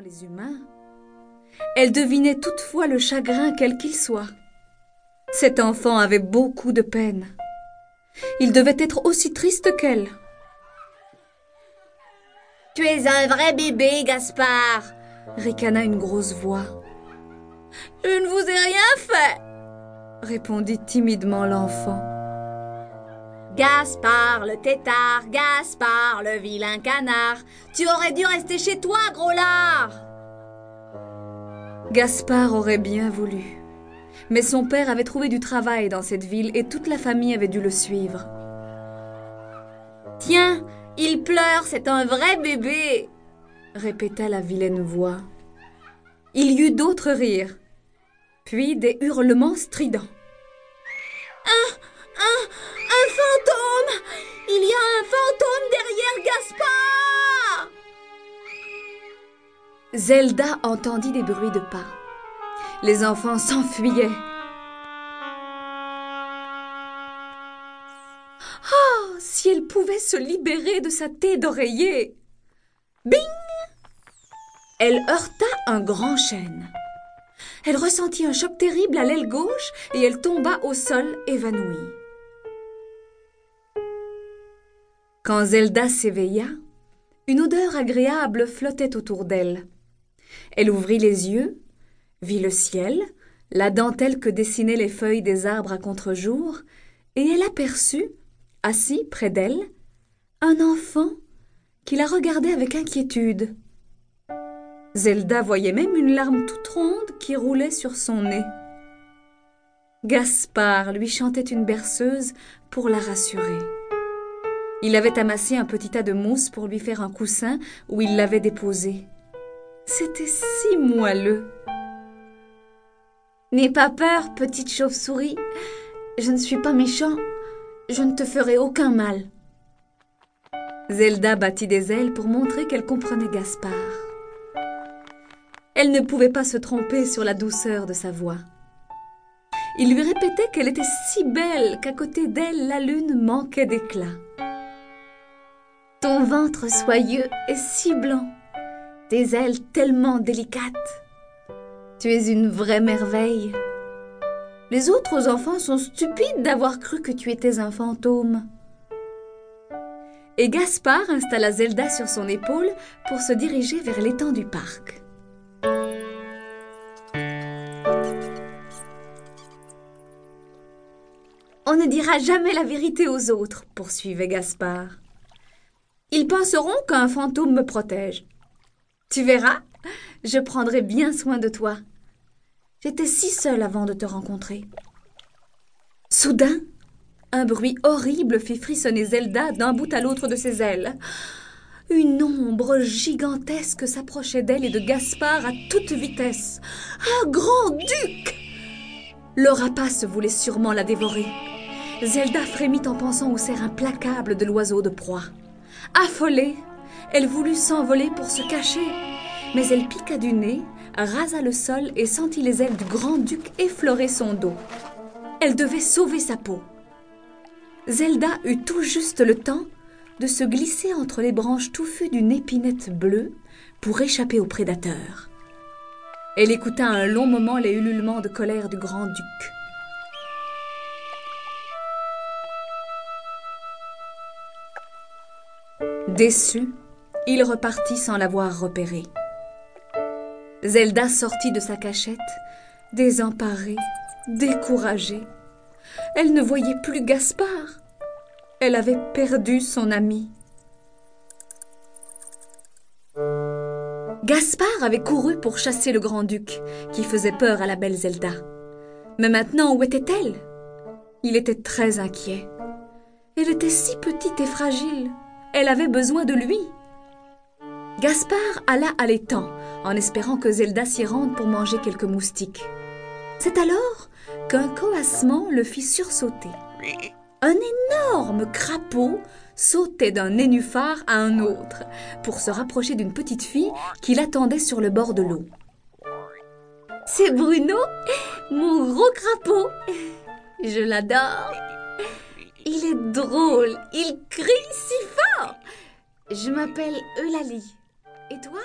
les humains, elle devinait toutefois le chagrin quel qu'il soit. Cet enfant avait beaucoup de peine. Il devait être aussi triste qu'elle. Tu es un vrai bébé, Gaspard, ricana une grosse voix. Je ne vous ai rien fait, répondit timidement l'enfant. Gaspard le tétard, Gaspard le vilain canard, tu aurais dû rester chez toi, gros lard. Gaspard aurait bien voulu. Mais son père avait trouvé du travail dans cette ville et toute la famille avait dû le suivre. Tiens, il pleure, c'est un vrai bébé, répéta la vilaine voix. Il y eut d'autres rires, puis des hurlements stridents. Zelda entendit des bruits de pas. Les enfants s'enfuyaient. Oh, si elle pouvait se libérer de sa tête d'oreiller Bing Elle heurta un grand chêne. Elle ressentit un choc terrible à l'aile gauche et elle tomba au sol évanouie. Quand Zelda s'éveilla, une odeur agréable flottait autour d'elle. Elle ouvrit les yeux, vit le ciel, la dentelle que dessinaient les feuilles des arbres à contre-jour, et elle aperçut, assis près d'elle, un enfant qui la regardait avec inquiétude. Zelda voyait même une larme toute ronde qui roulait sur son nez. Gaspard lui chantait une berceuse pour la rassurer. Il avait amassé un petit tas de mousse pour lui faire un coussin où il l'avait déposé. C'était si moelleux. N'aie pas peur, petite chauve-souris. Je ne suis pas méchant. Je ne te ferai aucun mal. Zelda battit des ailes pour montrer qu'elle comprenait Gaspard. Elle ne pouvait pas se tromper sur la douceur de sa voix. Il lui répétait qu'elle était si belle qu'à côté d'elle la lune manquait d'éclat. Ton ventre soyeux est si blanc, tes ailes tellement délicates. Tu es une vraie merveille. Les autres enfants sont stupides d'avoir cru que tu étais un fantôme. Et Gaspard installa Zelda sur son épaule pour se diriger vers l'étang du parc. On ne dira jamais la vérité aux autres, poursuivait Gaspard. Ils penseront qu'un fantôme me protège. Tu verras, je prendrai bien soin de toi. J'étais si seule avant de te rencontrer. Soudain, un bruit horrible fit frissonner Zelda d'un bout à l'autre de ses ailes. Une ombre gigantesque s'approchait d'elle et de Gaspard à toute vitesse. Un grand duc Le rapace voulait sûrement la dévorer. Zelda frémit en pensant au cerf implacable de l'oiseau de proie. Affolée, elle voulut s'envoler pour se cacher, mais elle piqua du nez, rasa le sol et sentit les ailes du grand-duc effleurer son dos. Elle devait sauver sa peau. Zelda eut tout juste le temps de se glisser entre les branches touffues d'une épinette bleue pour échapper aux prédateurs. Elle écouta un long moment les ululements de colère du grand-duc. Déçu, il repartit sans l'avoir repéré. Zelda sortit de sa cachette, désemparée, découragée. Elle ne voyait plus Gaspard. Elle avait perdu son ami. Gaspard avait couru pour chasser le grand-duc, qui faisait peur à la belle Zelda. Mais maintenant, où était-elle? Il était très inquiet. Elle était si petite et fragile. Elle avait besoin de lui. Gaspard alla à l'étang, en espérant que Zelda s'y rende pour manger quelques moustiques. C'est alors qu'un coassement le fit sursauter. Un énorme crapaud sautait d'un nénuphar à un autre pour se rapprocher d'une petite fille qui l'attendait sur le bord de l'eau. C'est Bruno, mon gros crapaud. Je l'adore. Il est drôle, il crie si fort. Je m'appelle Eulalie. Et toi?